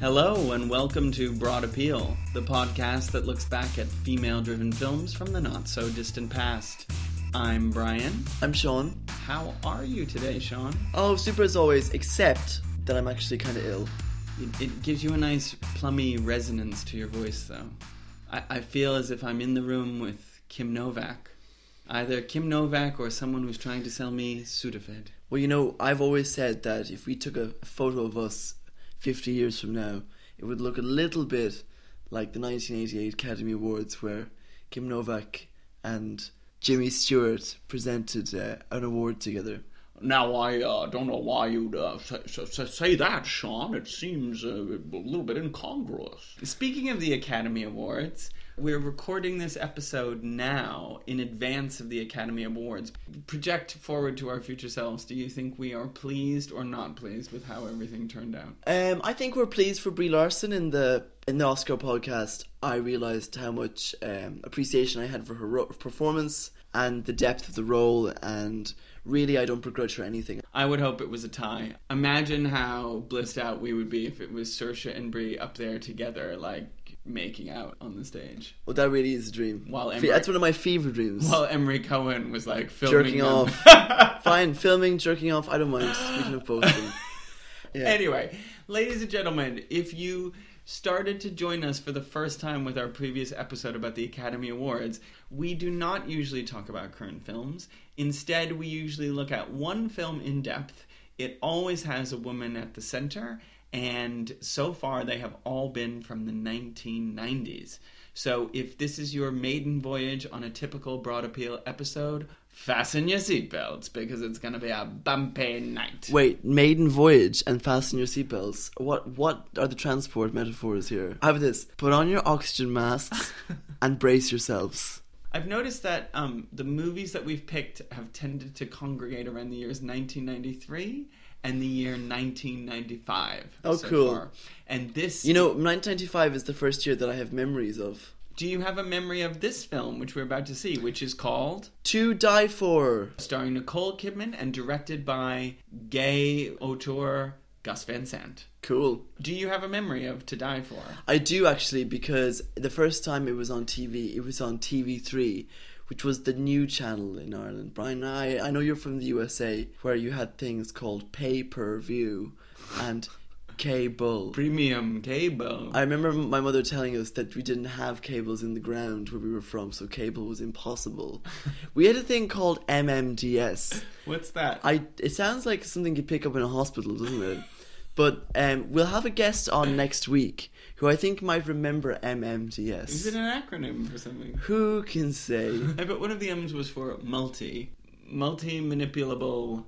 Hello, and welcome to Broad Appeal, the podcast that looks back at female driven films from the not so distant past. I'm Brian. I'm Sean. How are you today, Sean? Oh, super as always, except that I'm actually kind of ill. It, it gives you a nice plummy resonance to your voice, though. I, I feel as if I'm in the room with Kim Novak. Either Kim Novak or someone who's trying to sell me Sudafed. Well, you know, I've always said that if we took a photo of us 50 years from now, it would look a little bit like the 1988 Academy Awards where Kim Novak and Jimmy Stewart presented uh, an award together. Now, I uh, don't know why you'd uh, say, say, that, Sean. It seems uh, a little bit incongruous. Speaking of the Academy Awards, we're recording this episode now in advance of the Academy Awards. Project forward to our future selves. Do you think we are pleased or not pleased with how everything turned out? Um, I think we're pleased for Brie Larson in the in the Oscar podcast. I realized how much um, appreciation I had for her ro- performance and the depth of the role and really I don't begrudge her anything. I would hope it was a tie. Imagine how blissed out we would be if it was Saoirse and Brie up there together, like making out on the stage. Well, that really is a dream. While Emory, That's one of my fever dreams. while Emory Cohen was like filming jerking them. off. Fine, filming, jerking off. I don't mind. We can have both. Yeah. Anyway, ladies and gentlemen, if you started to join us for the first time with our previous episode about the Academy Awards, we do not usually talk about current films. Instead, we usually look at one film in depth. It always has a woman at the center, and so far they have all been from the 1990s. So if this is your maiden voyage on a typical Broad Appeal episode, fasten your seatbelts because it's going to be a bumpy night. Wait, maiden voyage and fasten your seatbelts. What what are the transport metaphors here? How about this? Put on your oxygen masks and brace yourselves. I've noticed that um, the movies that we've picked have tended to congregate around the years 1993 and the year 1995. Oh, so cool. far. And this, You know, 1995 is the first year that I have memories of. do you have a memory of this film, which we're about to see, which is called To die for. starring Nicole Kidman and directed by gay auteur Gus Van Sant? Cool. Do you have a memory of To Die For? I do actually because the first time it was on TV, it was on TV3, which was the new channel in Ireland. Brian, I I know you're from the USA, where you had things called pay per view and cable. Premium cable. I remember my mother telling us that we didn't have cables in the ground where we were from, so cable was impossible. we had a thing called MMDS. What's that? I it sounds like something you pick up in a hospital, doesn't it? But um, we'll have a guest on next week who I think might remember MMDS. Is it an acronym for something? Who can say? I bet one of the M's was for multi, multi manipulable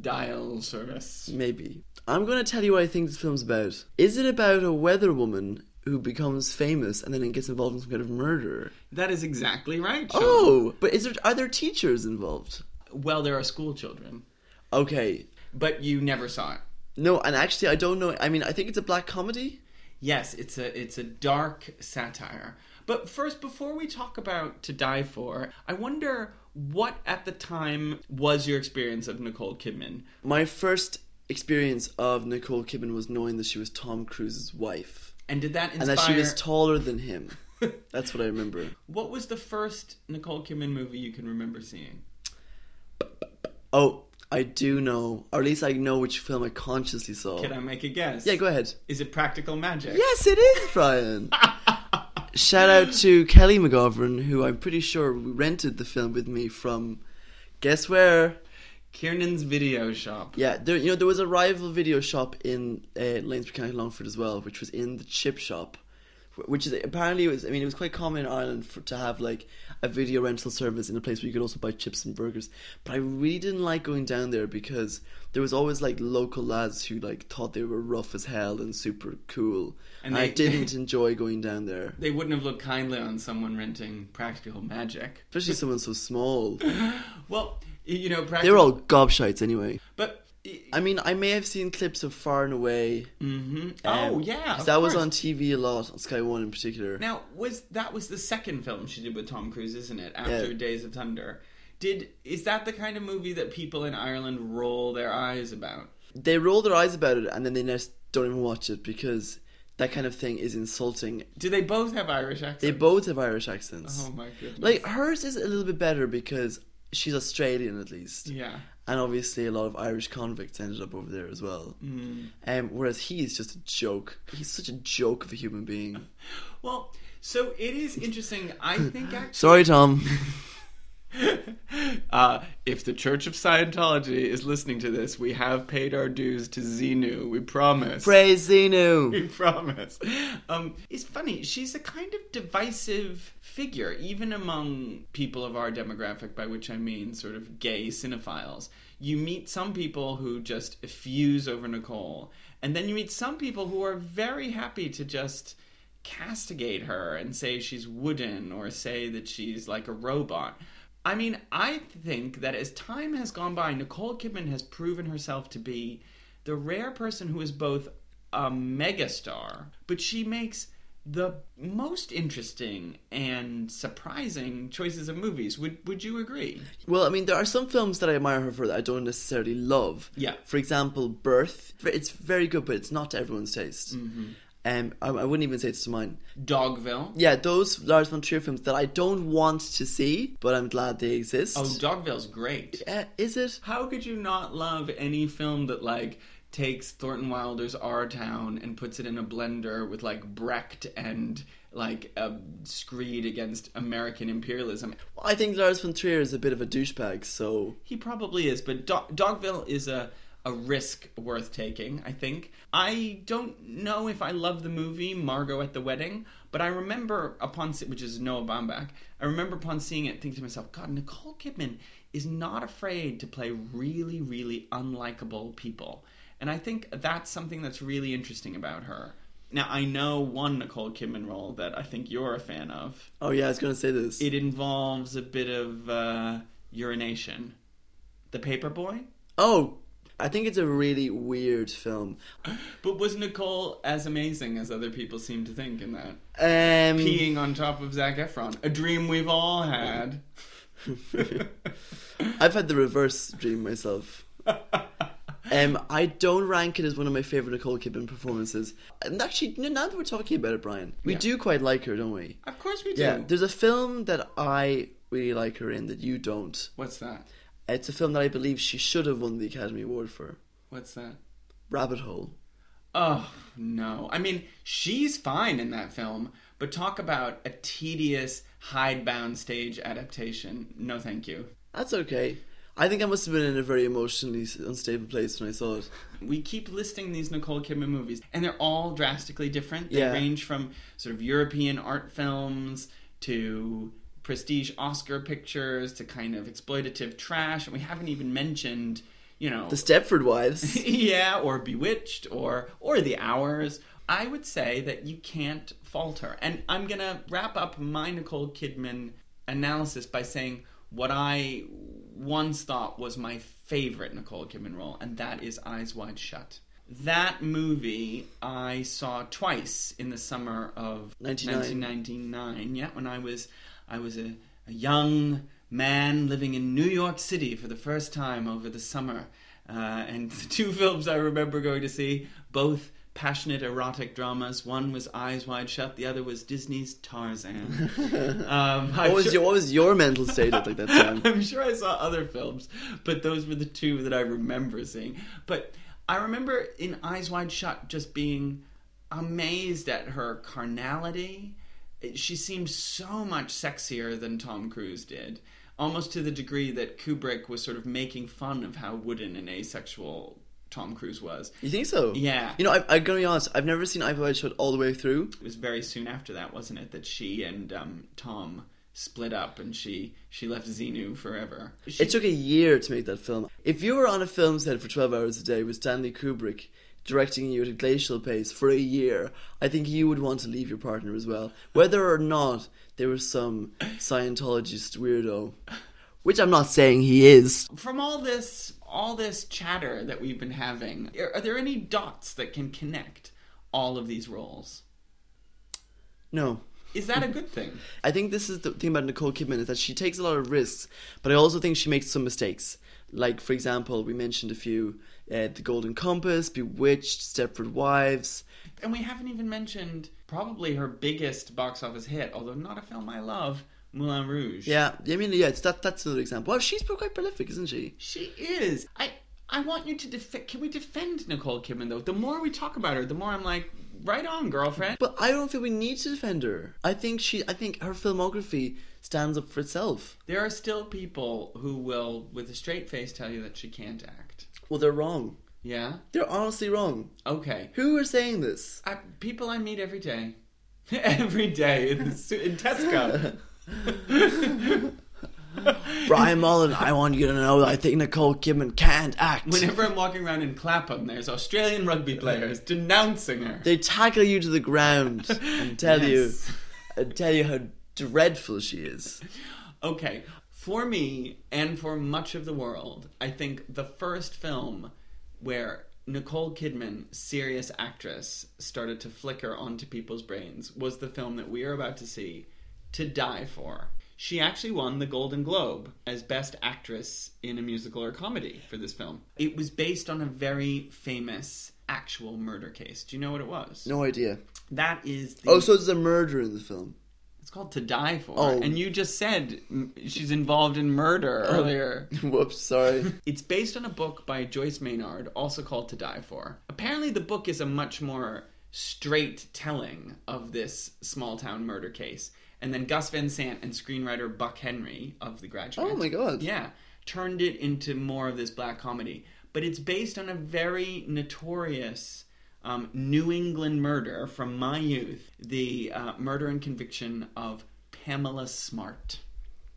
dial service. Maybe. I'm going to tell you what I think this film's about. Is it about a weather woman who becomes famous and then it gets involved in some kind of murder? That is exactly right. Sean. Oh, but is there are there teachers involved? well, there are school children, Okay. but you never saw it. No, and actually I don't know. I mean, I think it's a black comedy. Yes, it's a it's a dark satire. But first, before we talk about To Die For, I wonder what at the time was your experience of Nicole Kidman. My first experience of Nicole Kidman was knowing that she was Tom Cruise's wife And did that inspire... and that she was taller than him. That's what I remember. what was the first Nicole Kidman movie you can remember seeing? Oh, I do know, or at least I know which film I consciously saw. Can I make a guess? Yeah, go ahead. Is it Practical Magic? Yes, it is, Brian. Shout out to Kelly McGovern, who I'm pretty sure rented the film with me from. Guess where? Kiernan's Video Shop. Yeah, there. You know there was a rival video shop in uh, Lanesborough County Longford as well, which was in the chip shop, which is apparently it was. I mean, it was quite common in Ireland for to have like a video rental service in a place where you could also buy chips and burgers. But I really didn't like going down there because there was always like local lads who like thought they were rough as hell and super cool, And and, I didn't enjoy going down there. They wouldn't have looked kindly on someone renting Practical Magic. Especially someone so small. Well, you know, practical. they're all gobshites anyway. But. I mean, I may have seen clips of Far and Away. hmm um, oh yeah, that was on TV a lot on Sky One in particular. Now, was that was the second film she did with Tom Cruise, isn't it? After Yeah. Days of Thunder. Did is that the kind of movie that people in Ireland roll their eyes about? They roll their eyes about it and then they just don't even watch it because that kind of thing is insulting. Do they both have Irish accents? They both have Irish accents. Oh my goodness! Like hers is a little bit better because she's Australian at least, yeah. And obviously a lot of Irish convicts ended up over there as well. Mm. Um, whereas he's just a joke. He's such a joke of a human being. Well, so it is interesting. I think actually. Sorry, Tom. uh, if the Church of Scientology is listening to this, we have paid our dues to Xenu. We promise. Praise Xenu. we promise. Um, it's funny. She's a kind of divisive figure, even among people of our demographic, by which I mean sort of gay cinephiles. You meet some people who just effuse over Nicole, and then you meet some people who are very happy to just castigate her and say she's wooden or say that she's like a robot. I mean, I think that as time has gone by, Nicole Kidman has proven herself to be the rare person who is both a megastar, but she makes the most interesting and surprising choices of movies. Would would you agree? Well, I mean, there are some films that I admire her for that I don't necessarily love. Yeah. For example, Birth. It's very good, but it's not to everyone's taste. Mm-hmm. Um, I, I wouldn't even say it's to mine. Dogville. Yeah, those Lars von Trier films that I don't want to see, but I'm glad they exist. Oh, Dogville's great. Uh, is it? How could you not love any film that like takes Thornton Wilder's Our Town and puts it in a blender with like Brecht and like a screed against American imperialism? Well, I think Lars von Trier is a bit of a douchebag, so He probably is, but Do- Dogville is a a risk worth taking, I think. I don't know if I love the movie Margot at the Wedding, but I remember upon which is Noah Baumbach, I remember upon seeing it thinking to myself, God, Nicole Kidman is not afraid to play really, really unlikable people. And I think that's something that's really interesting about her. Now, I know one Nicole Kidman role that I think you're a fan of. oh yeah, I was going to say this. It involves a bit of uh, urination. The Paperboy? oh, I think it's a really weird film. But was Nicole as amazing as other people seem to think in that? Um, Peeing on top of Zac Efron. A dream we've all had. I've had the reverse dream myself. Um, I don't rank it as one of my favorite Nicole Kidman performances. And actually, now that we're talking about it, Brian, we Yeah. do quite like her, don't we? Of course we do. Yeah. There's a film that I really like her in that you don't. What's that? It's a film that I believe she should have won the Academy Award for. What's that? Rabbit Hole. Oh, no. I mean, she's fine in that film, but talk about a tedious, hidebound stage adaptation. No, thank you. That's okay. I think I must have been in a very emotionally unstable place when I saw it. We keep listing these Nicole Kidman movies, and they're all drastically different. They Yeah. range from sort of European art films to prestige Oscar pictures to kind of exploitative trash, and we haven't even mentioned, you know, The Stepford Wives. yeah, or Bewitched, or or The Hours. I would say that you can't fault her, and I'm gonna wrap up my Nicole Kidman analysis by saying what I once thought was my favorite Nicole Kidman role, and that is Eyes Wide Shut. That movie I saw twice in the summer of 99. 1999. Yeah, when I was I was a, a young man living in New York City for the first time over the summer. Uh, and the two films I remember going to see, both passionate erotic dramas. One was Eyes Wide Shut, the other was Disney's Tarzan. um, What was, your, what was your mental state at like that time? I'm sure I saw other films, but those were the two that I remember seeing. But I remember in Eyes Wide Shut just being amazed at her carnality. She seemed so much sexier than Tom Cruise did, almost to the degree that Kubrick was sort of making fun of how wooden and asexual Tom Cruise was. You think so? Yeah. You know, I, I'm gonna be honest. I've never seen Eye Wide Shut all the way through. It was very soon after that, wasn't it, that she and um, Tom split up and she she left Xenu forever. She- It took a year to make that film. If you were on a film set for 12 hours a day with Stanley Kubrick directing you at a glacial pace for a year, I think you would want to leave your partner as well. Whether or not there was some Scientologist weirdo. Which I'm not saying he is. from all this all this chatter that we've been having are, are there any dots that can connect all of these roles No. Is that a good thing? I think this is the thing about Nicole Kidman is that she takes a lot of risks, but I also think she makes some mistakes. Like, for example, we mentioned a few uh, The Golden Compass, Bewitched, Stepford Wives. And we haven't even mentioned probably her biggest box office hit, although not a film I love, Moulin Rouge. Yeah, I mean, yeah, it's that, that's another example. Well, she's quite prolific, isn't she? She is. I I want you to defend. Can we defend Nicole Kidman though? The more we talk about her, the more I'm like, right on, girlfriend. But I don't feel we need to defend her. I think she, I think her filmography stands up for itself. There are still people who will, with a straight face, tell you that she can't act. Well, they're wrong. Yeah. They're honestly wrong. Okay. Who are saying this? I, people I meet every day, every day in, the, in Tesco. Brian Mullen, I want you to know that I think Nicole Kidman can't act. Whenever I'm walking around in Clapham, there's Australian rugby players denouncing her. They tackle you to the ground and tell you and tell you how dreadful she is. Okay, for me and for much of the world, I think the first film where Nicole Kidman, serious actress, started to flicker onto people's brains was the film that we are about to see, To Die For. She actually won the Golden Globe as Best Actress in a Musical or Comedy for this film. It was based on a very famous actual murder case. Do you know what it was? No idea. That is the. Oh, so it's a murder in the film. It's called To Die For. Oh. And you just said she's involved in murder oh. earlier. Whoops, sorry. It's based on a book by Joyce Maynard, also called To Die For. Apparently, the book is a much more straight telling of this small town murder case. And then Gus Van Sant and screenwriter Buck Henry of The Graduate. Oh my god. Yeah, turned it into more of this black comedy. But it's based on a very notorious um, New England murder from my youth the uh, murder and conviction of Pamela Smart.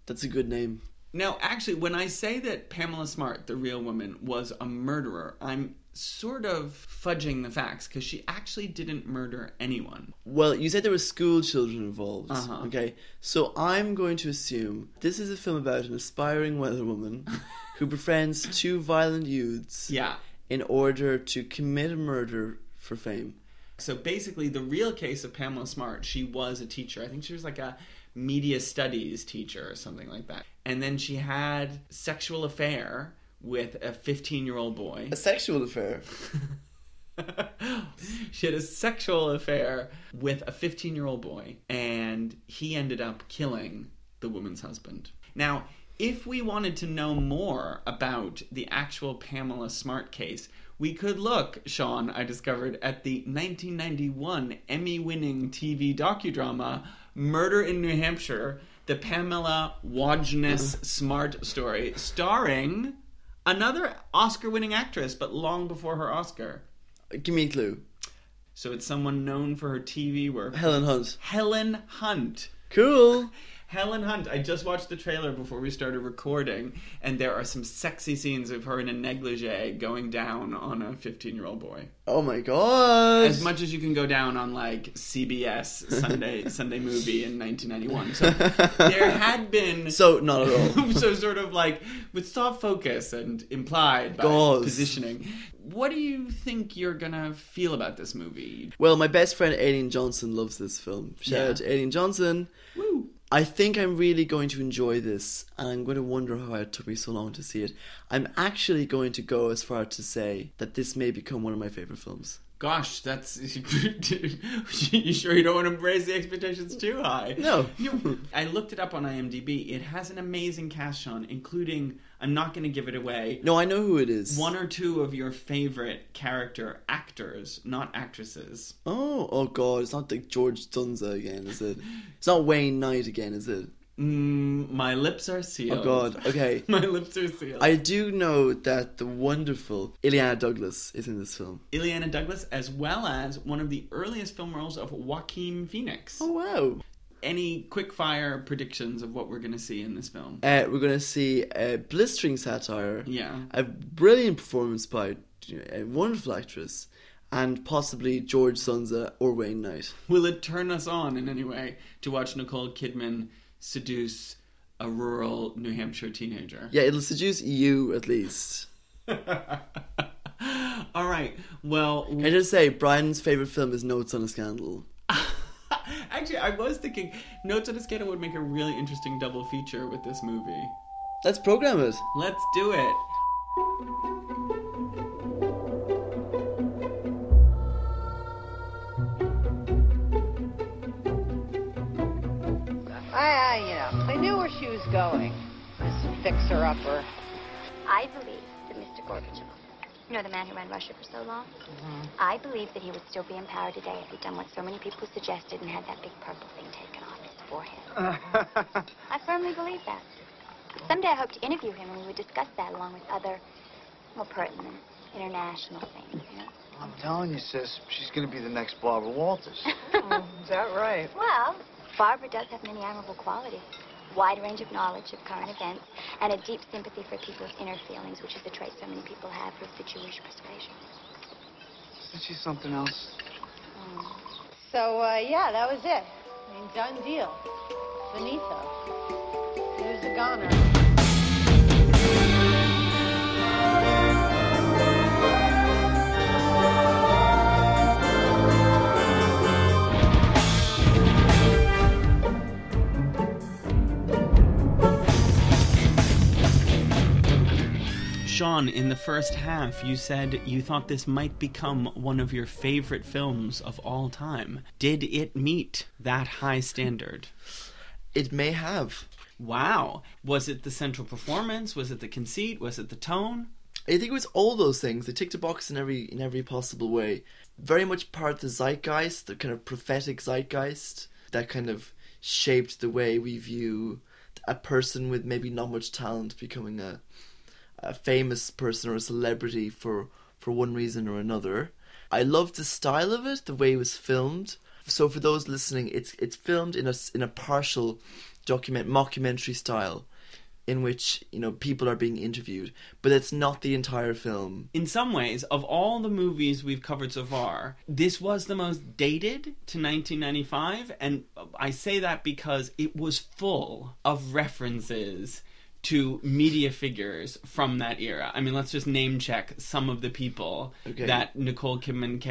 That's a good name. Now, actually, when I say that Pamela Smart, the real woman, was a murderer, I'm sort of fudging the facts because she actually didn't murder anyone. Well, you said there were school children involved. Uh-huh. Okay, so I'm going to assume this is a film about an aspiring weather woman who befriends two violent youths Yeah. in order to commit a murder for fame. So basically, the real case of Pamela Smart, she was a teacher. I think she was like a media studies teacher or something like that. And then she had sexual affair with a 15 year old boy. A sexual affair. she had a sexual affair with a 15 year old boy, and he ended up killing the woman's husband. Now, if we wanted to know more about the actual Pamela Smart case, we could look, Sean, I discovered, at the 1991 Emmy winning TV docudrama Murder in New Hampshire, the Pamela Wojas Smart story, starring another Oscar winning actress, but long before her Oscar. Give me a clue. So it's someone known for her TV work. Helen Hunt. Helen Hunt. Cool. Helen Hunt. I just watched the trailer before we started recording, and there are some sexy scenes of her in a negligee going down on a 15 year old boy. Oh my god. As much as you can go down on like CBS Sunday Sunday movie in 1991. So there had been So not at all. so sort of like with soft focus and implied by positioning. What do you think you're gonna feel about this movie? Well, my best friend Aileen Johnson loves this film. Shout Yeah. out to Aileen Johnson. Woo! I think I'm really going to enjoy this, and I'm going to wonder how it took me so long to see it. I'm actually going to go as far to say that this may become one of my favorite films. Gosh, that's you sure you don't want to raise the expectations too high? No. You- I looked it up on IMDb. It has an amazing cast, Sean, including I'm not going to give it away. No, I know who it is. One or two of your favorite character actors, not actresses. Oh, oh god, it's not like George Dzundza again, is it? It's not Wayne Knight again, is it? Mm, my lips are sealed. Oh god, okay. my lips are sealed. I do know that the wonderful Illeana Douglas is in this film. Illeana Douglas, as well as one of the earliest film roles of Joaquin Phoenix. Oh wow. Any quick fire predictions of what we're going to see in this film? Uh, we're going to see a blistering satire, Yeah. a brilliant performance by a wonderful actress, and possibly George Dzundza or Wayne Knight. Will it turn us on in any way to watch Nicole Kidman seduce a rural New Hampshire teenager? Yeah, it'll seduce you at least. All right. Well, Can I just say, Brian's favourite film is Notes on a Scandal. Actually, actually, I was thinking Notes on a Scandal would make a really interesting double feature with this movie. Let's program it. Let's do it. I, I, you know, I knew where she was going. This fixer-upper. I believe that Mr. Gorbachev, you know, the man who ran Russia for so long, mm-hmm. I believe that he would still be in power today if he'd done what so many people suggested and had that big purple thing taken off his forehead. I firmly believe that. Someday I hope to interview him and we would discuss that along with other more pertinent international things, you know. I'm telling you, sis, she's gonna be the next Barbara Walters. Mm, is that right? Well, Barbara does have many admirable qualities. Wide range of knowledge of current events and a deep sympathy for people's inner feelings, which is the trait so many people have with the Jewish persuasion. Isn't she something else? So, uh, yeah, that was it. I mean, done deal. Finito. Here's a goner. Sean, in the first half, you said you thought this might become one of your favorite films of all time. Did it meet that high standard? It may have. Wow. Was it the central performance? Was it the conceit? Was it the tone? I think it was all those things. They ticked a box in every in every possible way. Very much part of the zeitgeist, the kind of prophetic zeitgeist that kind of shaped the way we view a person with maybe not much talent becoming a a famous person or a celebrity for for one reason or another. I loved the style of it, the way it was filmed. So for those listening, it's it's filmed in a in a partial document mockumentary style, in which you know people are being interviewed, but it's not the entire film. In some ways, of all the movies we've covered so far, this was the most dated to 1995, and I say that because it was full of references to media figures from that era. I mean, let's just name check some of the people Okay. that Nicole Kidman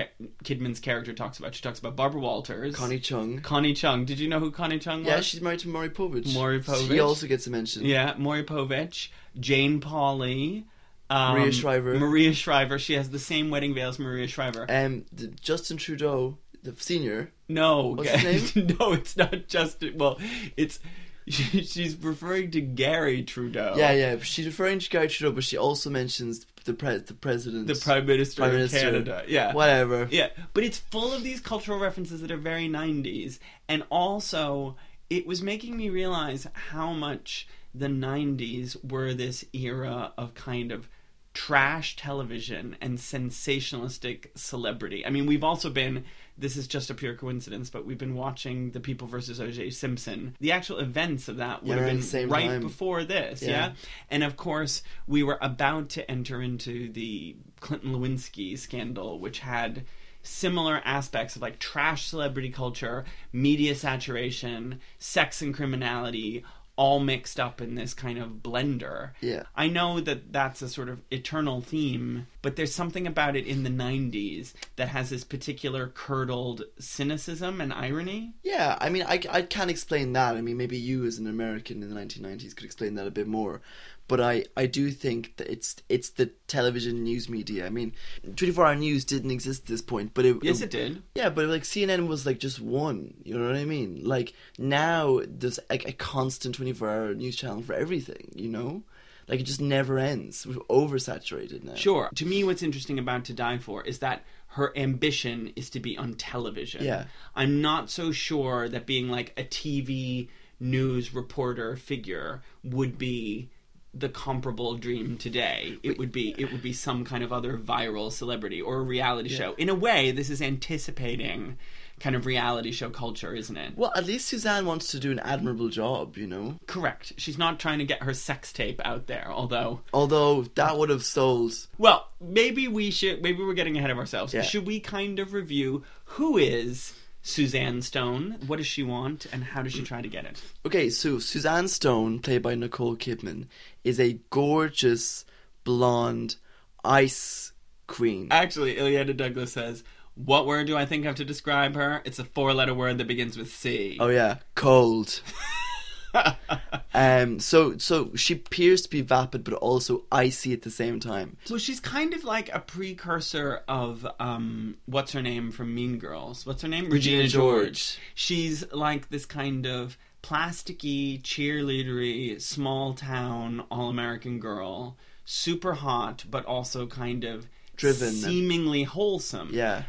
Kidman's character talks about. She talks about Barbara Walters, Connie Chung. Connie Chung. Did you know who Connie Chung was? Yeah, she's married to Maury Povich. Maury She Povich. also gets a mention. Yeah, Maury Povich, Jane Pauley, um, Maria Shriver. Maria Shriver. She has the same wedding veil as Maria Shriver. Um, the, Justin Trudeau, the senior. no, What's his no, it's not Justin. Well, it's she, she's referring to Gary Trudeau. Yeah, yeah. She's referring to Gary Trudeau, but she also mentions the pre- the president, the Prime Minister Prime of Minister. Canada. Yeah, Whatever. Yeah, but it's full of these cultural references that are very 90s. And also, it was making me realize how much the 90s were this era of kind of trash television and sensationalistic celebrity. I mean, we've also been. This is just a pure coincidence, but we've been watching The People versus O.J. Simpson. The actual events of that would Yeah, have been same right time. before this, yeah. Yeah. And of course, we were about to enter into the Clinton Lewinsky scandal, which had similar aspects of like trash celebrity culture, media saturation, sex and criminality, all mixed up in this kind of blender. Yeah. I know that that's a sort of eternal theme, but there's something about it in the 90s that has this particular curdled cynicism and irony. Yeah, I mean, I, I can't explain that. I mean, maybe you as an American in the 1990s could explain that a bit more. But I, I do think that it's it's the television news media. I mean, 24 hour news didn't exist at this point, but it Yes, it did. Yeah, but like CNN was like just one. You know what I mean? Like now there's like a constant 24 hour news channel for everything. You know, like it just never ends. We're oversaturated now. Sure. To me, what's interesting about To Die For is that her ambition is to be on television. Yeah. I'm not so sure that being like a TV news reporter figure would be the comparable dream today. It would be it would be some kind of other viral celebrity or a reality show. In a way, this is anticipating kind of reality show culture, isn't it? Well, at least Suzanne wants to do an admirable job. You know, Correct. She's not trying to get her sex tape out there, although although that would have sold. Well, maybe we should. Maybe we're getting ahead of ourselves. Yeah. Should we kind of review who is Suzanne Stone? What does she want, and how does she try to get it? Okay, so Suzanne Stone, played by Nicole Kidman, is a gorgeous blonde ice queen. Actually, Illeana Douglas says, What word do I think of to describe her? It's a four-letter word that begins with C. Oh yeah, cold. um. So so she appears to be vapid, but also icy at the same time. So she's kind of like a precursor of um, what's her name from Mean Girls? What's her name? Regina George. She's like this kind of plasticky, cheerleadery, small town, all American girl, super hot, but also kind of Driven. seemingly wholesome. Yeah.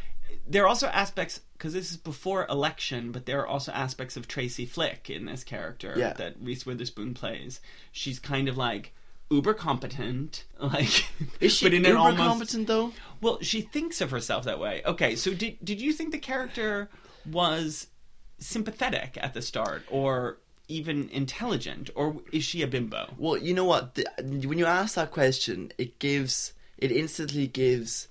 There are also aspects because this is before election, but there are also aspects of Tracy Flick in this character Yeah. that Reese Witherspoon plays. She's kind of like uber competent, like Is she but in uber almost competent though? well, she thinks of herself that way. Okay, so did did you think the character was sympathetic at the start, or even intelligent, or is she a bimbo? Well, you know what? The, when you ask that question, it gives it instantly gives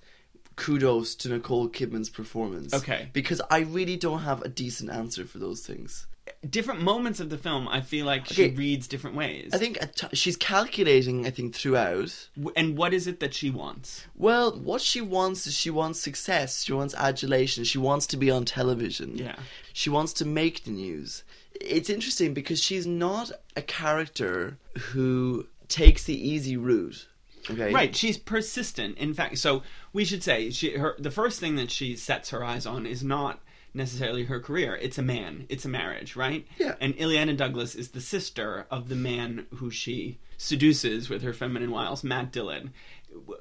kudos to Nicole Kidman's performance. Okay. Because I really don't have a decent answer for those things. Different moments of the film, I feel like she reads different ways. I think t- she's calculating. I think throughout. And what is it that she wants? Well, what she wants is she wants success. She wants adulation. She wants to be on television. Yeah. She wants to make the news. It's interesting because she's not a character who takes the easy route. Okay. Right, she's persistent. In fact, so we should say she her the first thing that she sets her eyes on is not necessarily her career. It's a man. It's a marriage, right? Yeah. And Illeana Douglas is the sister of the man who she seduces with her feminine wiles, Matt Dillon,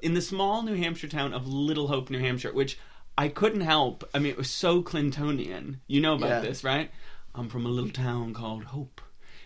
in the small New Hampshire town of Little Hope, New Hampshire, which I couldn't help. I mean, it was so Clintonian. You know about Yeah. this, right? I'm from a little town called Hope.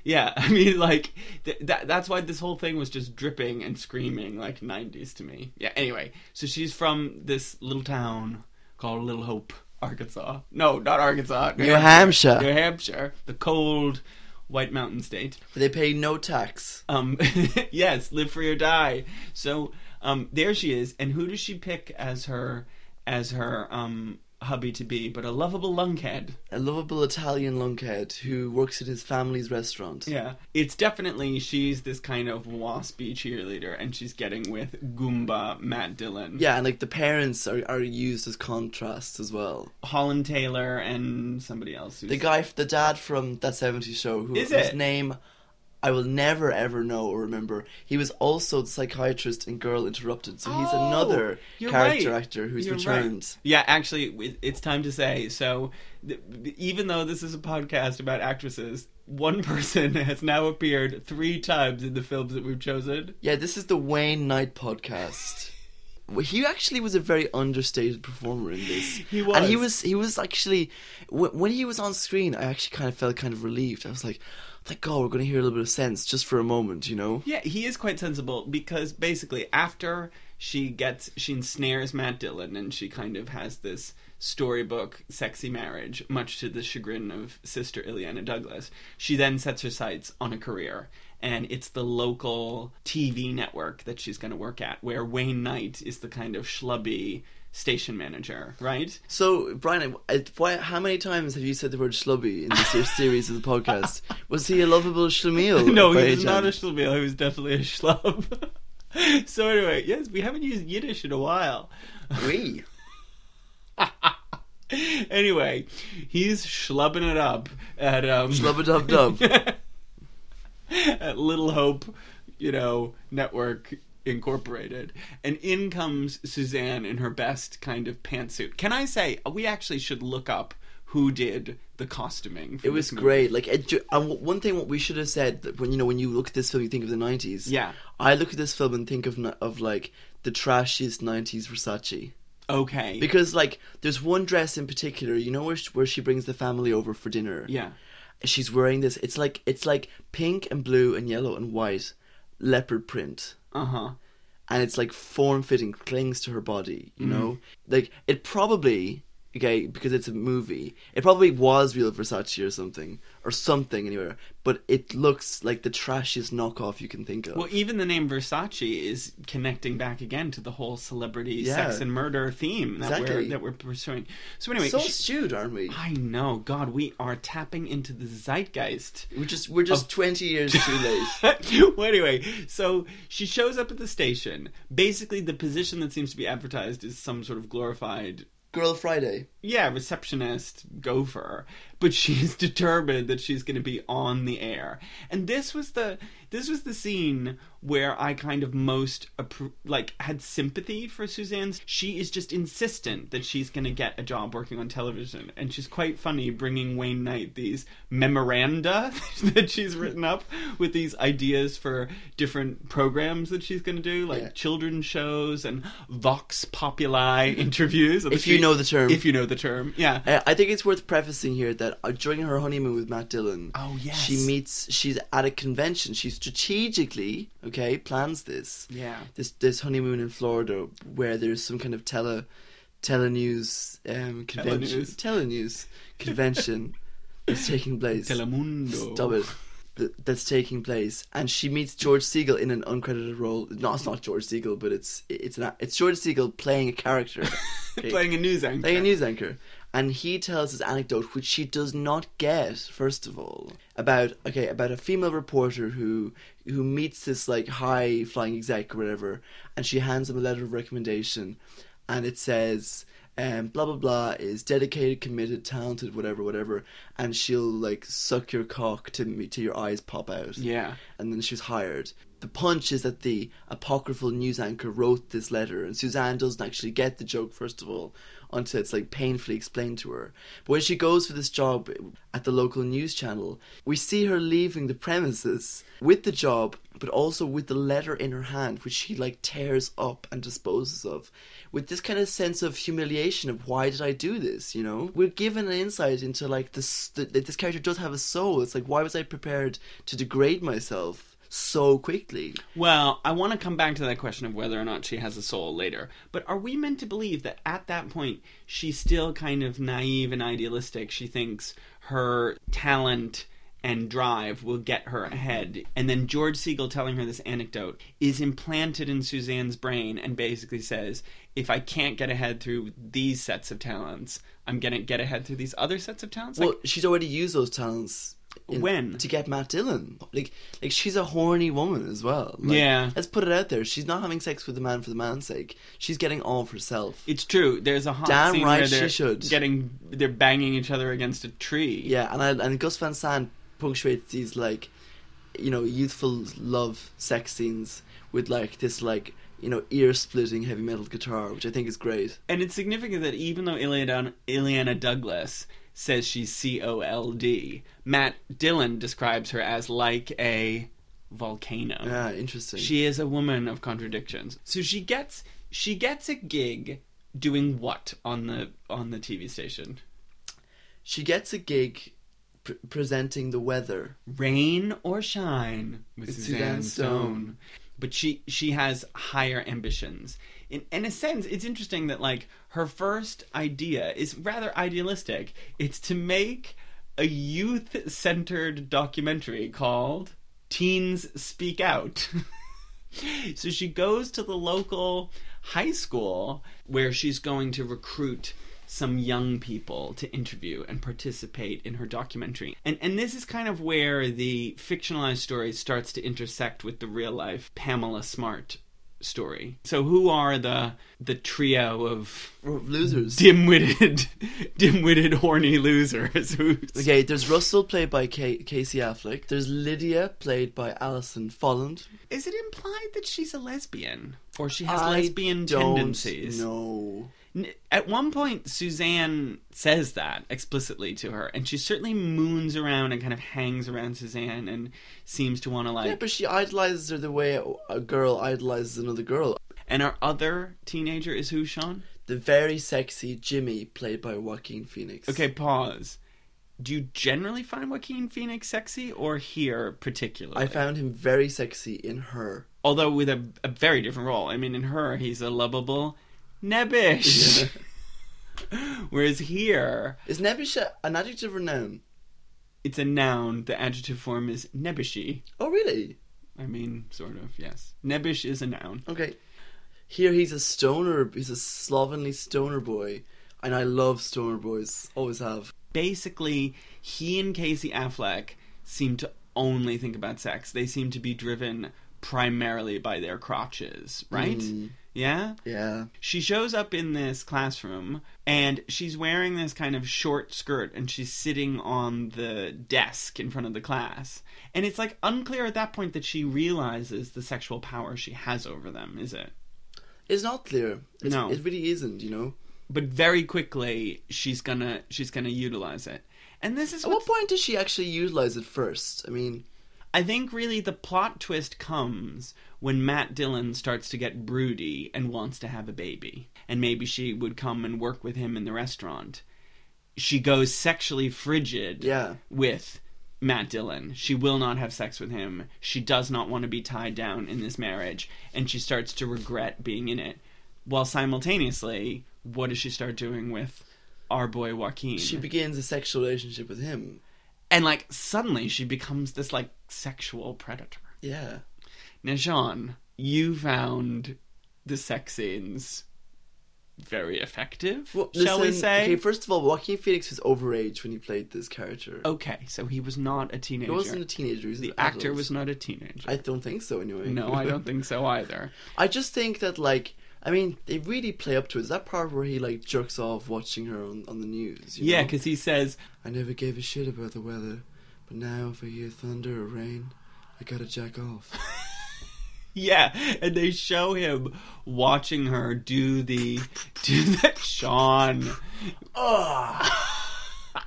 Yeah, I mean, like th- that. That's why this whole thing was just dripping and screaming like '90s to me. Yeah. Anyway, so she's from this little town called Little Hope, Arkansas. No, not Arkansas. New Hampshire. New Hampshire, the cold White Mountain State. They pay no tax. Um, yes, live free or die. So um, there she is, and who does she pick as her as her um, hubby to be? But a lovable lunkhead. A lovable Italian lunkhead who works at his family's restaurant. Yeah, it's definitely she's this kind of waspy cheerleader, and she's getting with Goomba Matt Dillon, Yeah, and like the parents are, are used as contrasts as well. Holland Taylor, and somebody else. Who's, The guy, the dad from that 70s show, who, Is whose it? name I will never ever know or remember. He was also the psychiatrist in Girl Interrupted, so he's Oh, another character right. actor who's You're returned. right. Yeah, actually, it's time to say. So, th- even though this is a podcast about actresses, one person has now appeared three times in the films that we've chosen. Yeah, this is the Wayne Knight podcast. He actually was a very understated performer in this. He was. and he was he was actually when he was on screen. I actually kind of felt kind of relieved. I was like, "Thank God, we're going to hear a little bit of sense just for a moment," you know. Yeah, he is quite sensible because basically after she gets she ensnares Matt Dillon and she kind of has this storybook sexy marriage, much to the chagrin of sister Illeana Douglas. She then sets her sights on a career. And it's the local TV network that she's going to work at, where Wayne Knight is the kind of schlubby station manager, right? So, Brian, why, how many times have you said the word schlubby in this series of the podcast? Was he a lovable schlemiel? no, he was not a schlemiel. He was definitely a schlub. so anyway, yes, we haven't used Yiddish in a while. Oui. anyway, he's schlubbing it up at um Schlubba-dub-dub. at Little Hope, you know, Network Incorporated. And in comes Suzanne in her best kind of pantsuit. Can I say we actually should look up who did the costuming? For It was great. Like, it, one thing what we should have said that when you know when you look at this film, you think of the nineties. Yeah. I look at this film and think of of like the trashiest nineties Versace Okay. because like there's one dress in particular. You know where she, where she brings the family over for dinner. yeah. she's wearing this. It's like it's like pink and blue and yellow and white leopard print. Uh huh. and it's like form fitting, clings to her body, you know? Like it probably okay, because it's a movie, it probably was real Versace or something. Or something anywhere, But it looks like the trashiest knockoff you can think of. Well, even the name Versace is connecting back again to the whole celebrity Yeah. sex and murder theme that we're that we're pursuing. So anyway, so astute, aren't we? I know, God, we are tapping into the zeitgeist. We're just we're just twenty years too late. well, anyway, so she shows up at the station. Basically, the position that seems to be advertised is some sort of glorified Girl Friday. yeah, receptionist gopher, but she's determined that she's going to be on the air. And this was the this was the scene where I kind of most like had sympathy for Suzanne's. She is just insistent that she's going to get a job working on television, and she's quite funny bringing Wayne Knight these memoranda that she's written up with these ideas for different programs that she's going to do, like Yeah. children's shows and vox populi interviews. If you know the term. If you know the term, yeah. I think it's worth prefacing here that uh, during her honeymoon with Matt Dillon, Oh, yes. she meets. She's at a convention. She strategically, okay, plans this. Yeah. This this honeymoon in Florida, where there's some kind of tele, telenews um, convention, Telenews. telenews convention that's taking place. Telemundo. Stop it. That's taking place, and she meets George Segal in an uncredited role. No, it's not George Segal, but it's it's an it's George Segal playing a character, Okay Playing a news anchor. playing a news anchor, and he tells his anecdote, which she does not get. First of all, about okay, about a female reporter who who meets this like high flying exec or whatever, and she hands him a letter of recommendation, and it says. Um, blah blah blah is dedicated, committed, talented, whatever, whatever, and she'll like suck your cock to till your eyes pop out Yeah. and then she was hired. The punch is that the apocryphal news anchor wrote this letter, and Suzanne doesn't actually get the joke first of all until it's like painfully explained to her. But when she goes for this job at the local news channel, we see her leaving the premises with the job, but also with the letter in her hand, which she like tears up and disposes of, with this kind of sense of humiliation of why did I do this? You know, we're given an insight into like this that this character does have a soul. It's like why was I prepared to degrade myself? So quickly. Well, I want to come back to that question of whether or not she has a soul later. But are we meant to believe that at that point she's still kind of naive and idealistic? She thinks her talent and drive will get her ahead. And then George Segal telling her this anecdote is implanted in Suzanne's brain and basically says, if I can't get ahead through these sets of talents, I'm going to get ahead through these other sets of talents? Well, Like, she's already used those talents. In- When? to get Matt Dillon, like, like she's a horny woman as well. Like, Yeah. let's put it out there. She's not having sex with the man for the man's sake. She's getting all of herself. it's true. There's a hot Damn scene right where she they're should. getting they're banging each other against a tree. Yeah, and I, and Gus Van Sant punctuates these like, you know, youthful love sex scenes with like this like you know ear splitting heavy metal guitar, which I think is great. And it's significant that even though Illeana, Illeana Douglas says she's C O L D, Matt Dillon describes her as like a volcano. Yeah, interesting. She is a woman of contradictions. So she gets she gets a gig doing what on the on the TV station? she gets a gig pr- presenting the weather. Rain or shine with With Suzanne, Suzanne Stone. Stone. But she she has higher ambitions. In in a sense, it's interesting that like her first idea is rather idealistic. It's to make a youth centered documentary called Teens Speak Out. so she goes to the local high school where she's going to recruit some young people to interview and participate in her documentary. And and this is kind of where the fictionalized story starts to intersect with the real life Pamela Smart story. So who are the the trio of Losers. dim-witted dim-witted horny losers Okay, there's Russell played by K- Casey Affleck. There's Lydia played by Alison Folland. Is it implied that she's a lesbian or she has I lesbian tendencies? know. At one point, Suzanne says that explicitly to her, and she certainly moons around and kind of hangs around Suzanne and seems to want to like. Yeah, but she idolizes her the way a girl idolizes another girl. And our other teenager is who, Sean? The very sexy Jimmy, played by Joaquin Phoenix. Okay, pause. Do you generally find Joaquin Phoenix sexy, or here particularly? I found him very sexy in her. although with a, a very different role. I mean, in her, he's a lovable nebbish, whereas here, Is nebbish a- an adjective or noun? it's a noun. The adjective form is nebbishy. Oh, really? I mean, sort of, yes. Nebbish is a noun. Okay. Here he's a stoner. He's a slovenly stoner boy, and I love stoner boys. Always have. Basically, he and Casey Affleck seem to only think about sex. They seem to be driven primarily by their crotches, right? Mm. Yeah? Yeah. She shows up in this classroom and she's wearing this kind of short skirt and she's sitting on the desk in front of the class. And it's like unclear at that point that she realizes the sexual power she has over them, is it? It's not clear. It's, No. It really isn't, you know? But very quickly she's gonna she's gonna utilize it. And this is At what what point does she actually utilize it first? I mean, I think really the plot twist comes when Matt Dillon starts to get broody and wants to have a baby. And maybe she would come and work with him in the restaurant. She goes sexually frigid Yeah. with Matt Dillon. She will not have sex with him. She does not want to be tied down in this marriage. And she starts to regret being in it. While simultaneously, what does she start doing with our boy Joaquin? she begins a sexual relationship with him. And like suddenly she becomes this like sexual predator. Yeah. Now, Sean, you found the sex scenes very effective, Well, shall we say? Okay, first of all, Joaquin Phoenix was overage when he played this character. Okay, so he was not a teenager. he wasn't a teenager. Was the actor adult. was not a teenager. I don't think so, anyway. no, I don't think so either. I just think that, like, I mean, they really play up to it. Is that part where he, like, jerks off watching her on, on the news? Yeah, because he says, I never gave a shit about the weather, but now if I hear thunder or rain, I gotta jack off. yeah, and they show him watching her do the do that. Sean,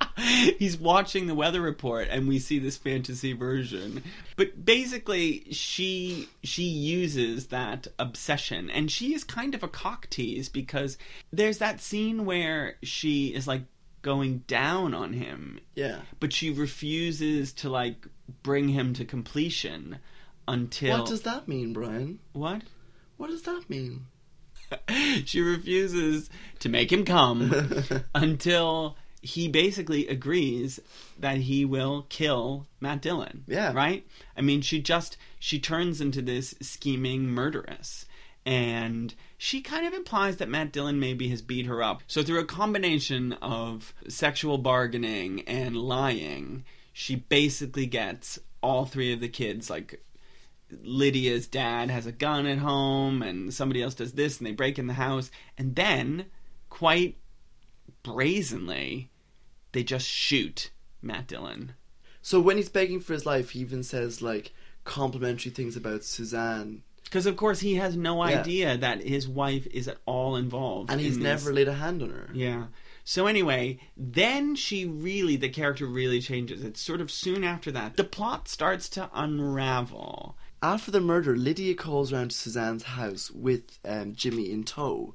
he's watching the weather report and we see this fantasy version but basically she she uses that obsession and she is kind of a cock tease because there's that scene where she is like going down on him Yeah. but she refuses to like bring him to completion until What does that mean, Brian? what What does that mean? she refuses to make him come until he basically agrees that he will kill Matt Dillon. Yeah. Right? I mean, she just she turns into this scheming murderess. And she kind of implies that Matt Dillon maybe has beat her up. So through a combination of sexual bargaining and lying, she basically gets all three of the kids like Lydia's dad has a gun at home and somebody else does this and they break in the house and then quite brazenly they just shoot Matt Dillon. So when he's begging for his life, he even says, like, complimentary things about Suzanne. Because of course he has no Yeah. idea that his wife is at all involved. And he's in this. never laid a hand on her. Yeah. So anyway, then she really the character really changes. It's sort of soon after that the plot starts to unravel. After the murder, Lydia calls around to Suzanne's house with um, Jimmy in tow.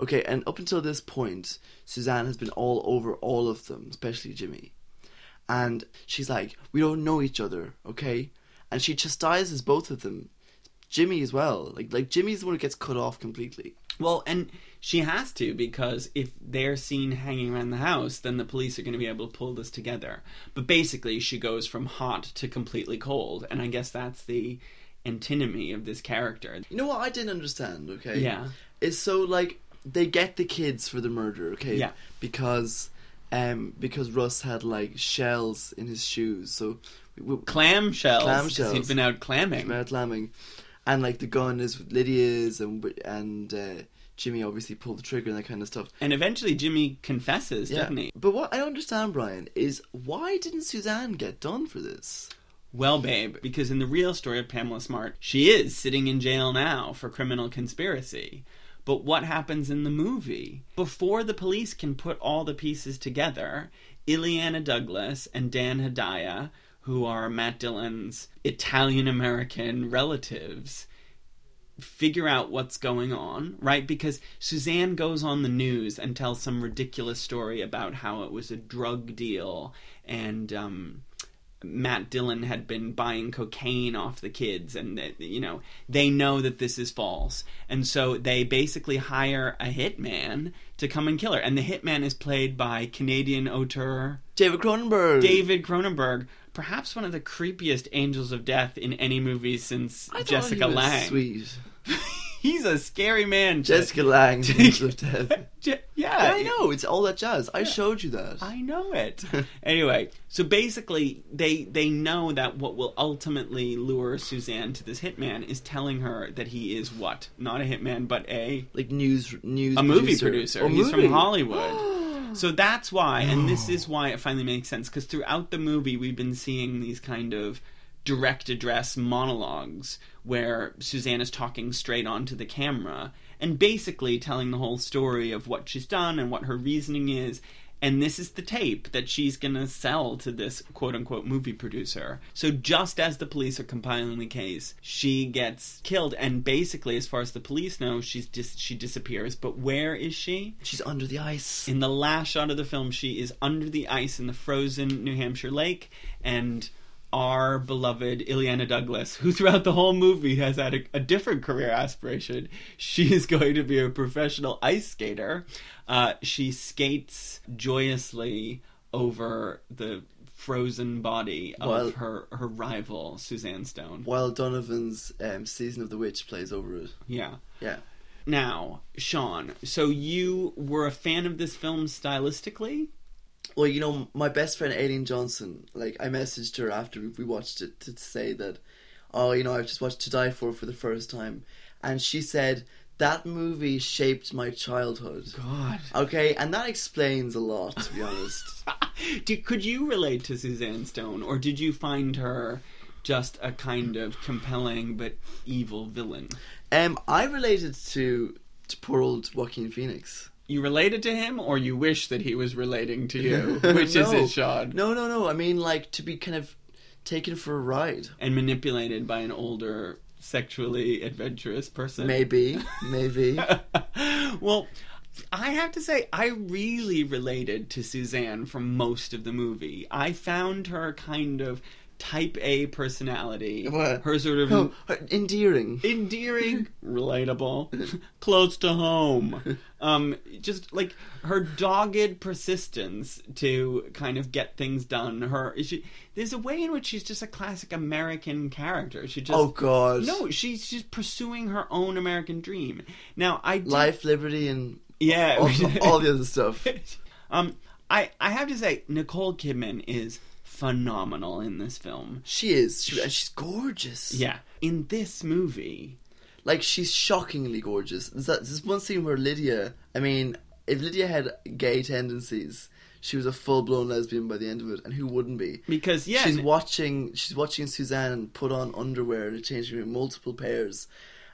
Okay, and up until this point, Suzanne has been all over all of them, especially Jimmy. And she's like, We don't know each other, okay? And she chastises both of them. Jimmy as well. Like like Jimmy's the one who gets cut off completely. Well, and she has to because if they're seen hanging around the house, then the police are going to be able to pull this together. But basically, she goes from hot to completely cold, and I guess that's the antinomy of this character. You know what I didn't understand, okay? Yeah. Is so like they get the kids for the murder, okay? Yeah. Because um because Russ had like shells in his shoes. So we, we, Clamshells. 'cause Clamshells. He'd been out clamming. Mount clamming, and like the gun is with Lydia's, and and uh, Jimmy obviously pulled the trigger and that kind of stuff. And eventually, Jimmy confesses, didn't he? But what I don't understand, Brian, is why didn't Suzanne get done for this? Well, babe, because in the real story of Pamela Smart, she is sitting in jail now for criminal conspiracy. But what happens in the movie? Before the police can put all the pieces together, Illeana Douglas and Dan Hedaya, who are Matt Dillon's Italian American relatives, figure out what's going on, right? Because Suzanne goes on the news and tells some ridiculous story about how it was a drug deal and um, Matt Dillon had been buying cocaine off the kids, and that you know they know that this is false, and so they basically hire a hitman to come and kill her, and the hitman is played by Canadian auteur David Cronenberg. David Cronenberg, perhaps one of the creepiest angels of death in any movie since I Jessica Lange. Sweet. He's a scary man. Jessica Lange, Angel of Death. Je- yeah, I know. It's all that jazz. I showed you that. I know it. anyway, so basically, they they know that what will ultimately lure Suzanne to this hitman is telling her that he is what? Not a hitman, but a like news, news, a movie producer. Oh, He's movie. from Hollywood. so that's why, and this oh. is why it finally makes sense because throughout the movie we've been seeing these kind of direct address monologues where Suzanne is talking straight onto the camera and basically telling the whole story of what she's done and what her reasoning is. And this is the tape that she's going to sell to this quote unquote movie producer. So, just as the police are compiling the case, she gets killed. And basically, as far as the police know, she's dis- she disappears. But where is she? She's under the ice. In the last shot of the film, she is under the ice in the frozen New Hampshire lake. And our beloved Illeana Douglas, who throughout the whole movie has had a, a different career aspiration. She is going to be a professional ice skater. Uh, she skates joyously over the frozen body of her, her rival, Suzanne Stone. While Donovan's um, season of the witch plays over it. Yeah. Yeah. Now, Sean, so you were a fan of this film stylistically? Well, you know, my best friend Aileen Johnson, like I messaged her after we watched it to say that, oh, you know, I've just watched To Die For for the first time, and she said that movie shaped my childhood. God. Okay, and that explains a lot, to be honest. Did, could you relate to Suzanne Stone, or did you find her just a kind of compelling but evil villain? Um, I related to to poor old Joaquin Phoenix. You related to him, or you wish that he was relating to you? Which is No. it, Sean? No, no, no. I mean, like to be kind of taken for a ride. And manipulated by an older, sexually adventurous person. Maybe, maybe. well, I have to say, I really related to Suzanne from most of the movie. I found her kind of type A personality. What? Her sort of Oh, endearing. endearing, relatable, close to home. Um, just like her dogged persistence to kind of get things done. Her she, there's a way in which she's just a classic American character. She just Oh God. no, she's just pursuing her own American dream. Now I did, Life, liberty, and yeah, all, all the other stuff. um, I I have to say Nicole Kidman is phenomenal in this film. She is. She, she's gorgeous. Yeah, in this movie, Like she's shockingly gorgeous. There's, that, there's one scene where Lydia. I mean, if Lydia had gay tendencies, she was a full blown lesbian by the end of it, and who wouldn't be? because yeah, she's watching. She's watching Suzanne put on underwear in a changing room, multiple pairs,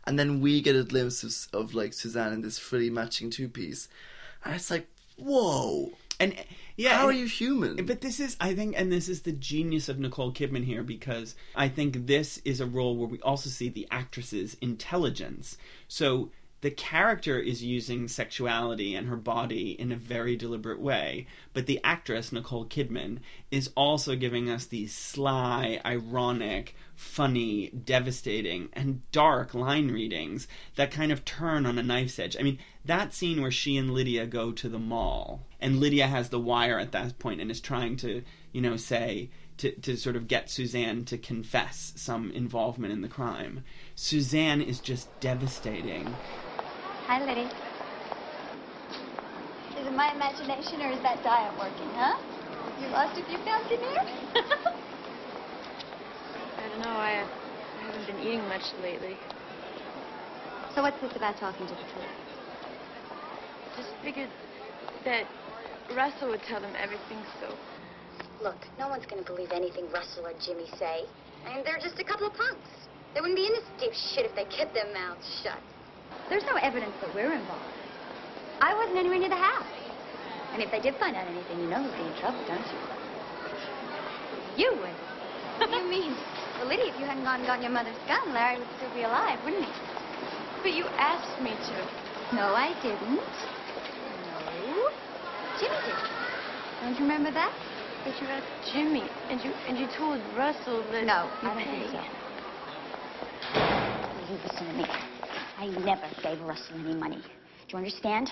and then we get a glimpse of, of like Suzanne in this frilly matching two piece, and it's like, whoa! And yeah, How are you human? But this is, I think, and this is the genius of Nicole Kidman here because I think this is a role where we also see the actress's intelligence. So the character is using sexuality and her body in a very deliberate way, but the actress, Nicole Kidman, is also giving us these sly, ironic, funny, devastating, and dark line readings that kind of turn on a knife's edge. I mean, that scene where she and Lydia go to the mall, and Lydia has the wire at that point and is trying to, you know, say, to, to sort of get Suzanne to confess some involvement in the crime. Suzanne is just devastating. Hi, Liddy. Is it my imagination or is that diet working, huh? You lost a few pounds in here? I don't know. I, I haven't been eating much lately. so what's this about talking to the truth? Just figured that Russell would tell them everything, so Look, no one's gonna believe anything Russell or Jimmy say. I mean, they're just a couple of punks. They wouldn't be in this deep shit if they kept their mouths shut. There's no evidence that we're involved. I wasn't anywhere near the house. And if they did find out anything, you know who'd be in trouble, don't you? You would. what do you mean? Well, Lydia, if you hadn't gone and gotten your mother's gun, Larry would still be alive, wouldn't he? But you asked me to. No, I didn't. Jimmy did. Don't you remember that? But you asked Jimmy, and you and you told Russell that No, I don't think so. You listen to me. I never gave Russell any money. Do you understand?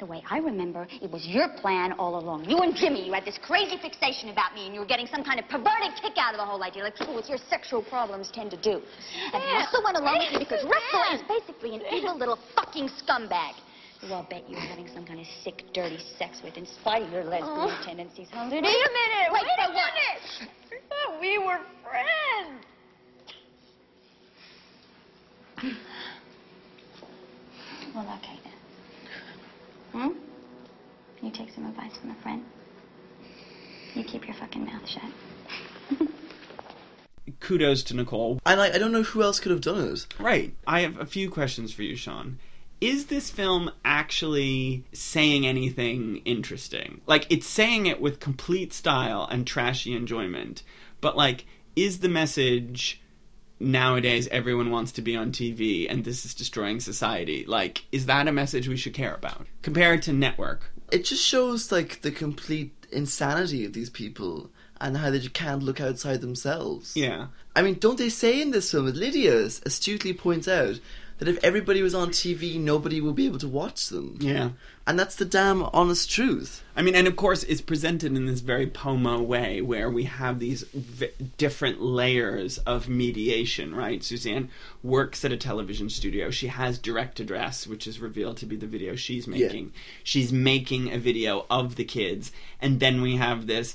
The way I remember, it was your plan all along. You and Jimmy, you had this crazy fixation about me, and you were getting some kind of perverted kick out of the whole idea, like people with your sexual problems tend to do. And Russell went along with you because Russell is basically an evil little fucking scumbag. Who I'll bet you're having some kind of sick, dirty sex with in spite of your lesbian tendencies, huh, Ludi? Wait a minute! Wait, Wait, for a what? minute! I thought we were friends. Well, okay then. Hmm? You take some advice from a friend. You keep your fucking mouth shut. Kudos to Nicole. And like, I don't know who else could have done it. Right. I have a few questions for you, Sean. Is this film actually saying anything interesting? Like, it's saying it with complete style and trashy enjoyment, but, like, is the message nowadays everyone wants to be on TV and this is destroying society? Like, is that a message we should care about? Compared to Network. It just shows like the complete insanity of these people and how they just can't look outside themselves. Yeah. I mean, don't they say in this film, Lydia astutely points out that if everybody was on TV, nobody would be able to watch them. Yeah. And that's the damn honest truth. I mean, and of course, it's presented in this very Pomo way where we have these v- different layers of mediation, right? Suzanne works at a television studio. She has direct address, which is revealed to be the video she's making. She's making a video of the kids. And then we have this,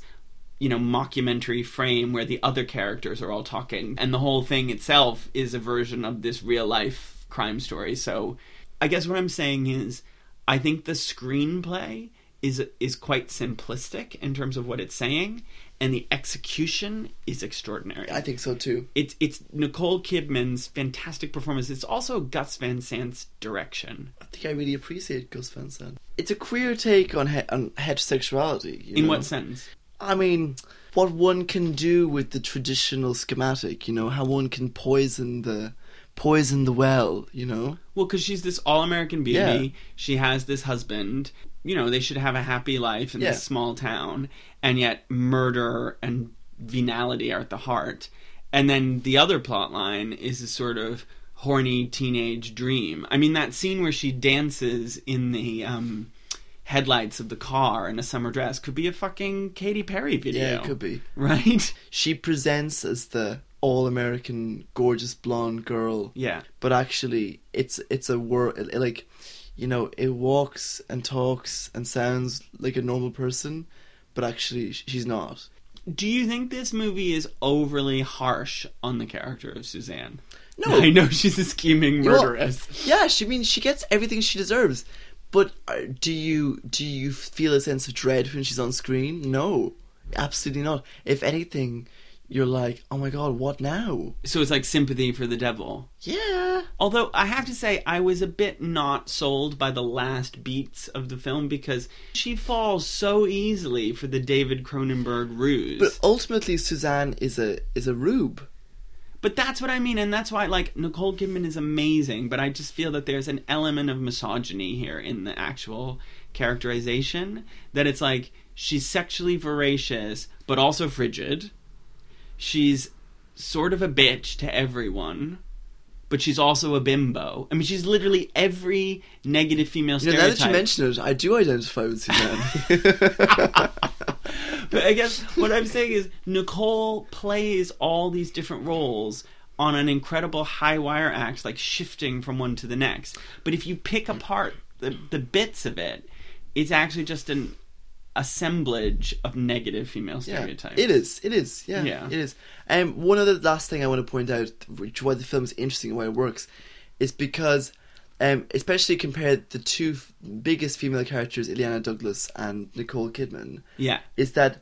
you know, mockumentary frame where the other characters are all talking. And the whole thing itself is a version of this real life crime story. So I guess what I'm saying is I think the screenplay is is quite simplistic in terms of what it's saying, and the execution is extraordinary. I think so too. it's it's Nicole Kidman's fantastic performance. It's also Gus Van Sant's direction. I think I really appreciate Gus Van Sant. It's a queer take on he- on heterosexuality. you In know? what sense? I mean, what one can do with the traditional schematic. You know, how one can poison the poison the well. You know. Well, because she's this all American beauty. Yeah. She has this husband. You know, they should have a happy life in Yeah. this small town, and yet murder and venality are at the heart. And then the other plot line is a sort of horny teenage dream. I mean, that scene where she dances in the um, headlights of the car in a summer dress could be a fucking Katy Perry video. Yeah, it could be. Right? She presents as the all American gorgeous blonde girl. Yeah. but actually it's it's a word like you know it walks and talks and sounds like a normal person but actually she's not Do you think this movie is overly harsh on the character of Suzanne? No. I know she's a scheming murderess. yeah she means she gets everything she deserves but uh, do you do you feel a sense of dread when she's on screen no absolutely not if anything you're like oh my god what now So it's like sympathy for the devil. yeah Although I have to say, I was a bit not sold by the last beats of the film because she falls so easily for the David Cronenberg ruse. but ultimately suzanne is a is a rube But that's what I mean, and that's why, like, Nicole Kidman is amazing, but I just feel that there's an element of misogyny here in the actual characterization. That it's like, she's sexually voracious, but also frigid. She's sort of a bitch to everyone, but she's also a bimbo. I mean, she's literally every negative female you know, now stereotype. that you mention it i do identify with suzanne But I guess what I'm saying is Nicole plays all these different roles on an incredible high wire act, like shifting from one to the next. But if you pick apart the, the bits of it, it's actually just an assemblage of negative female Yeah, stereotypes. it is. It is. Yeah, Yeah. it is. Um, one other last thing I want to point out, which why the film is interesting and why it works, is because, um, especially compared the two f- biggest female characters, Illeana Douglas and Nicole Kidman, Yeah. is that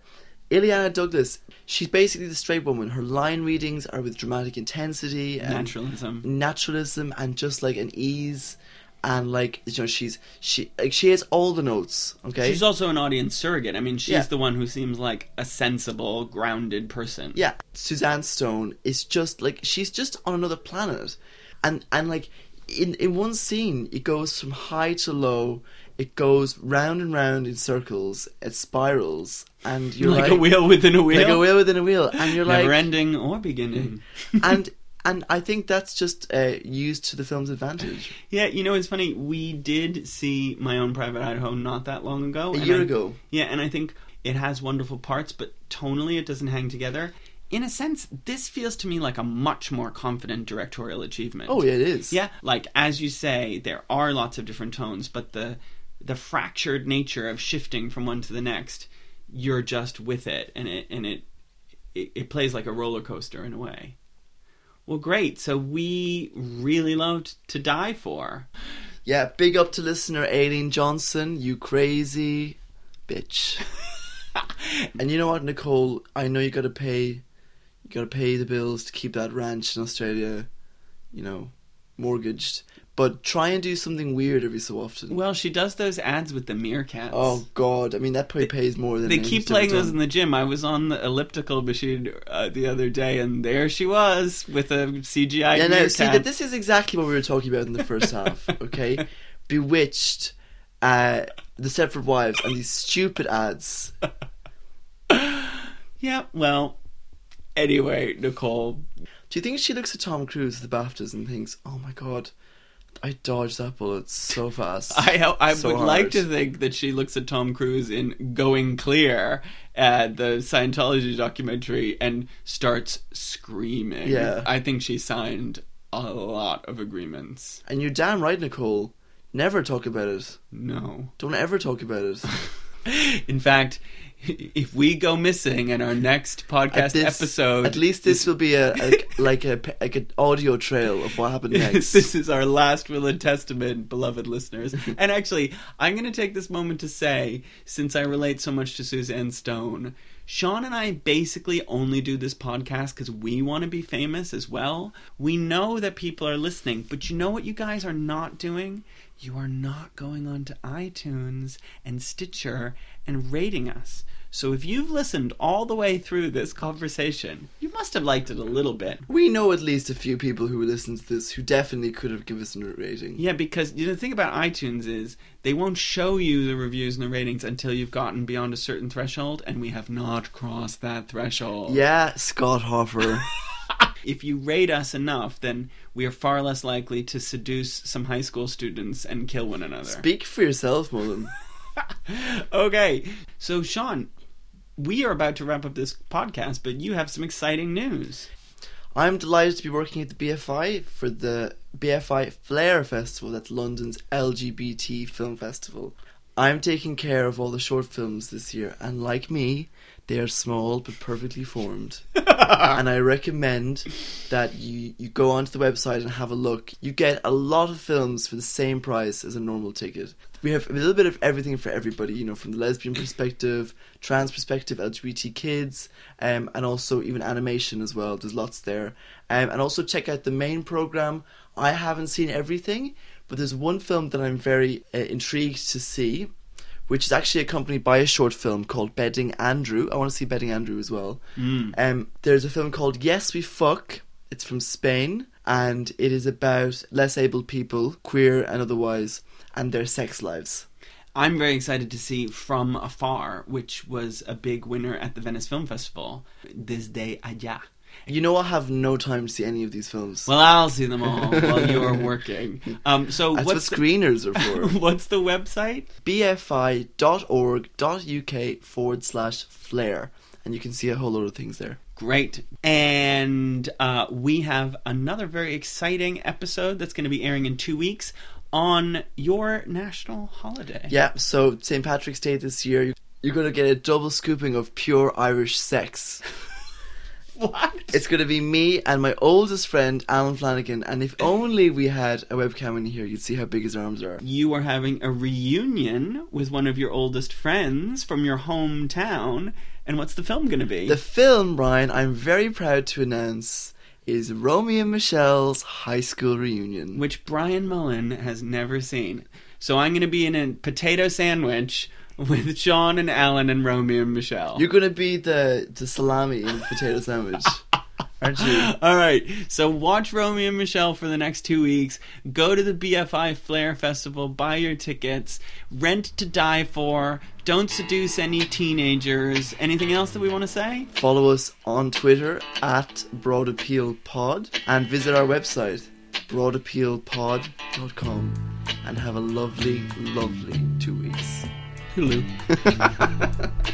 Illeana Douglas, she's basically the straight woman. Her line readings are with dramatic intensity, and Naturalism. naturalism, and just like an ease. And like you know, she's she like she has all the notes. Okay, She's also an audience surrogate. I mean, she's Yeah. the one who seems like a sensible, grounded person. yeah suzanne stone is just like she's just on another planet and and like in in one scene it goes from high to low it goes round and round in circles it spirals and you're like, like, a wheel within a wheel. like a wheel within a wheel and you're Never like ending or beginning. and and i think that's just uh, used to the film's advantage Yeah, you know, it's funny. We did see My Own Private Idaho not that long ago. a year I- ago Yeah, and I think it has wonderful parts, but tonally it doesn't hang together. in a sense, this feels to me like a much more confident directorial achievement. Oh yeah, it is. Yeah, like as you say, there are lots of different tones, but the the fractured nature of shifting from one to the next, you're just with it, and it and it it, it plays like a roller coaster in a way. Well, great. So we really loved to die for. Yeah, big up to listener Aileen Johnson, you crazy bitch. and you know what, Nicole? I know you gotta pay you gotta pay the bills to keep that ranch in Australia, you know, mortgaged. But try and do something weird every so often. Well, she does those ads with the meerkats. oh god, I mean that probably pays more than They keep playing those done. in the gym. I was on the elliptical machine uh, the other day, and there she was with a CGI Yeah, no, see that this is exactly what we were talking about in the first half. Okay, Bewitched, uh, The Stepford Wives, and these stupid ads. Yeah, well, anyway, Nicole. Do you think she looks at Tom Cruise at the BAFTAs and thinks, "Oh my god, I dodged that bullet so fast"? I I So would like to think that she looks at Tom Cruise in Going Clear, uh, the Scientology documentary, and starts screaming. Yeah. I think she signed a lot of agreements. And you're damn right, Nicole. Never talk about it. No. Don't ever talk about it. In fact, if we go missing in our next podcast At this- episode, At least this will be a, a like a like an audio trail of what happened next. this is our last will and testament, beloved listeners. and actually, I'm going to take this moment to say, since I relate so much to Suzanne Stone, Sean and I basically only do this podcast because we want to be famous as well. We know that people are listening, but you know what you guys are not doing? You are not going on to iTunes and Stitcher and rating us. So if you've listened all the way through this conversation, you must have liked it a little bit. we know at least a few people who listen to this who definitely could have given us a rating. Yeah, because you know, the thing about iTunes is they won't show you the reviews and the ratings until you've gotten beyond a certain threshold, and we have not crossed that threshold. Yeah, Scott Hoffer. If you rate us enough, then we are far less likely to seduce some high school students and kill one another. Speak for yourself, Mullen. okay, so Sean, we are about to wrap up this podcast, but you have some exciting news. I'm delighted to be working at the BFI for the BFI Flare Festival, that's London's LGBT film festival. I'm taking care of all the short films this year, and like me, they are small but perfectly formed. and I recommend that you, you go onto the website and have a look. You get a lot of films for the same price as a normal ticket. We have a little bit of everything for everybody, you know, from the lesbian perspective, trans perspective, LGBT kids, um, and also even animation as well. There's lots there. Um, and also check out the main program. I haven't seen everything, but there's one film that I'm very uh, intrigued to see which is actually accompanied by a short film called Bedding Andrew. I want to see Bedding Andrew as well. Um, there's a film called Yes We Fuck. It's from Spain, and it is about less able people, queer and otherwise, and their sex lives. I'm very excited to see From Afar, which was a big winner at the Venice Film Festival. Desde allá. You know, I have no time to see any of these films. Well, I'll see them all while you're working. Um, so That's what's what screeners are for. what's the website? bfi.org.uk forward slash flare. And you can see a whole lot of things there. Great. And uh, we have another very exciting episode that's going to be airing in two weeks on your national holiday. Yeah, so St. Patrick's Day this year, you're going to get a double scooping of pure Irish sex. What? It's going to be me and my oldest friend, Alan Flanagan. And if only we had a webcam in here, you'd see how big his arms are. You are having a reunion with one of your oldest friends from your hometown. And what's the film going to be? The film, Brian, I'm very proud to announce, is Romy and Michele's high school reunion. which Brian Mullen has never seen. So I'm going to be in a potato sandwich with Sean and Alan and Romy and Michele. You're going to be the, the salami in the potato sandwich, aren't you? All right, so watch Romy and Michele for the next two weeks. Go to the BFI Flare Festival, buy your tickets, rent to die for. Don't seduce any teenagers. Anything else that we want to say? Follow us on Twitter at Broad Appeal Pod and visit our website, broadappealpod.com, and have a lovely, lovely two weeks. Hulu.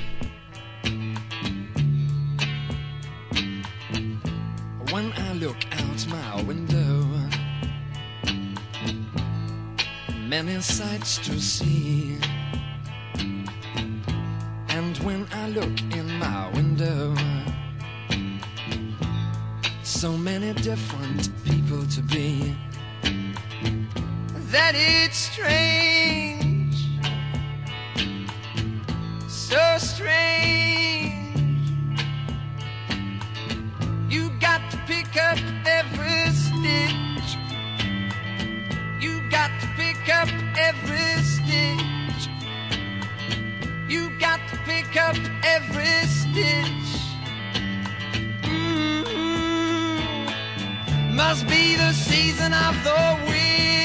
When I look out my window, many sights to see. And when I look in my window, so many different people to be that it's strange, so strange. You got to pick up every stitch. You got to pick up every stitch. You got to pick up every stitch. Mm-hmm. Must be the season of the wind.